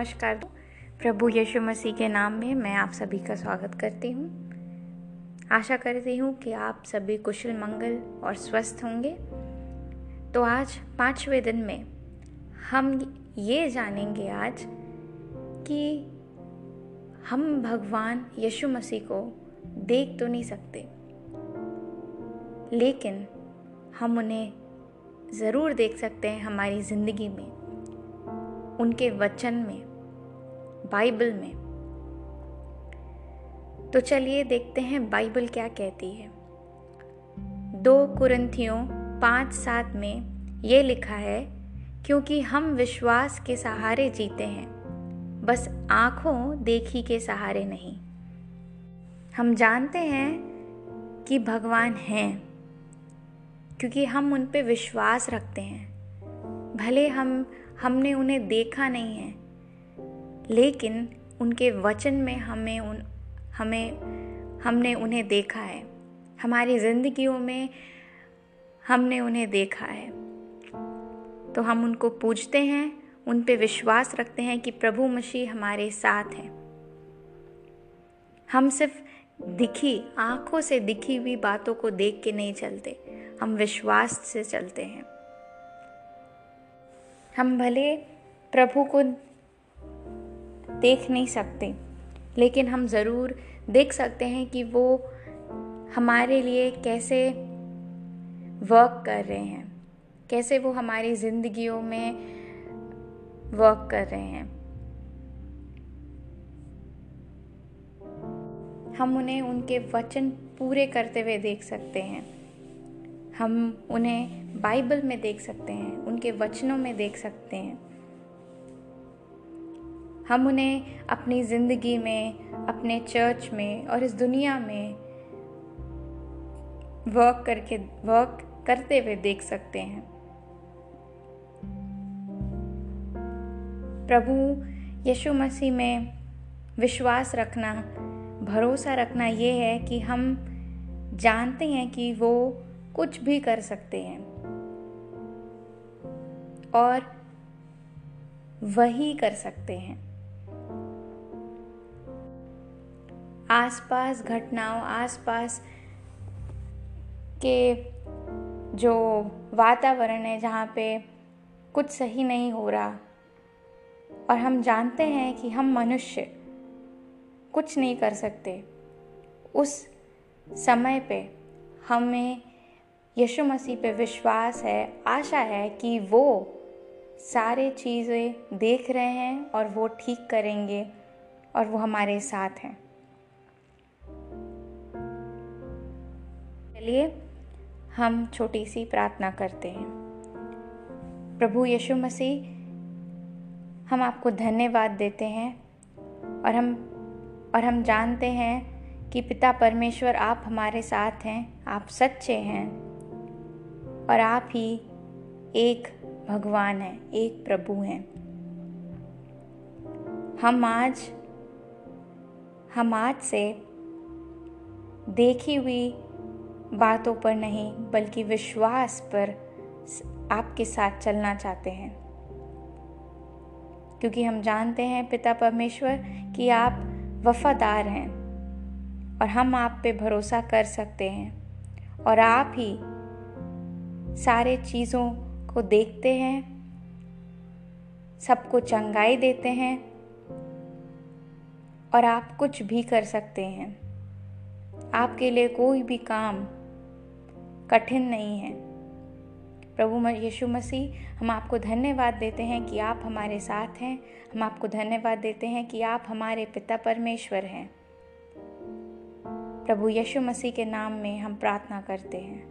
नमस्कार। प्रभु यीशु मसीह के नाम में मैं आप सभी का स्वागत करती हूँ। आशा करती हूँ कि आप सभी कुशल, मंगल और स्वस्थ होंगे। तो आज पाँचवें दिन में हम ये जानेंगे आज कि हम भगवान यीशु मसीह को देख तो नहीं सकते, लेकिन हम उन्हें ज़रूर देख सकते हैं हमारी ज़िंदगी में, उनके वचन में। बाइबल में। तो चलिए देखते हैं बाइबल क्या कहती है। दो कुरंथियों पाँच सात में ये लिखा है, क्योंकि हम विश्वास के सहारे जीते हैं, बस आँखों देखी के सहारे नहीं। हम जानते हैं कि भगवान हैं, क्योंकि हम उन पे विश्वास रखते हैं। भले हम, हमने उन्हें देखा नहीं है लेकिन उनके वचन में हमें उन, हमें, हमने उन्हें देखा है। हमारी ज़िंदगियों में हमने उन्हें देखा है। तो हम उनको पूछते हैं, उन पे विश्वास रखते हैं कि प्रभु मसीह हमारे साथ हैं। हम सिर्फ़ दिखी, आँखों से दिखी हुई बातों को देख के नहीं चलते, हम विश्वास से चलते हैं। हम भले प्रभु को देख नहीं सकते। लेकिन हम ज़रूर देख सकते हैं कि वो हमारे लिए कैसे वर्क कर रहे हैं। कैसे वो हमारी ज़िंदगियों में वर्क कर रहे हैं। हम उन्हें उनके वचन पूरे करते हुए देख सकते हैं। हम उन्हें बाइबल में देख सकते हैं, उनके वचनों में देख सकते हैं। हम उन्हें अपनी ज़िंदगी में, अपने चर्च में और इस दुनिया में वर्क करके वर्क करते हुए देख सकते हैं। प्रभु यीशु मसीह में विश्वास रखना, भरोसा रखना ये है कि हम जानते हैं कि वो कुछ भी कर सकते हैं। और वही कर सकते हैं। आसपास घटनाओं, आसपास के जो वातावरण है जहाँ पे कुछ सही नहीं हो रहा, और हम जानते हैं कि हम मनुष्य, कुछ नहीं कर सकते। उस समय पे हमें यीशु मसीह पे विश्वास है, आशा है कि वो सारे चीज़ें देख रहे हैं और वो ठीक करेंगे और वो हमारे साथ हैं। चलिए हम छोटी सी प्रार्थना करते हैं। प्रभु यीशु मसीह, हम आपको धन्यवाद देते हैं और हम और हम जानते हैं कि पिता परमेश्वर आप हमारे साथ हैं, आप सच्चे हैं और आप ही एक भगवान हैं, एक प्रभु हैं। हम आज हम आज से देखी हुई बातों पर नहीं, बल्कि विश्वास पर आपके साथ चलना चाहते हैं। क्योंकि हम जानते हैं पिता परमेश्वर कि आप वफादार हैं और हम आप पे भरोसा कर सकते हैं और आप ही सारे चीज़ों को देखते हैं, सबको चंगाई देते हैं और आप कुछ भी कर सकते हैं। आपके लिए कोई भी काम कठिन नहीं है। प्रभु यीशु मसीह, हम आपको धन्यवाद देते हैं कि आप हमारे साथ हैं। हम आपको धन्यवाद देते हैं कि आप हमारे पिता परमेश्वर हैं। प्रभु यीशु मसीह के नाम में हम प्रार्थना करते हैं।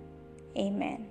Amen.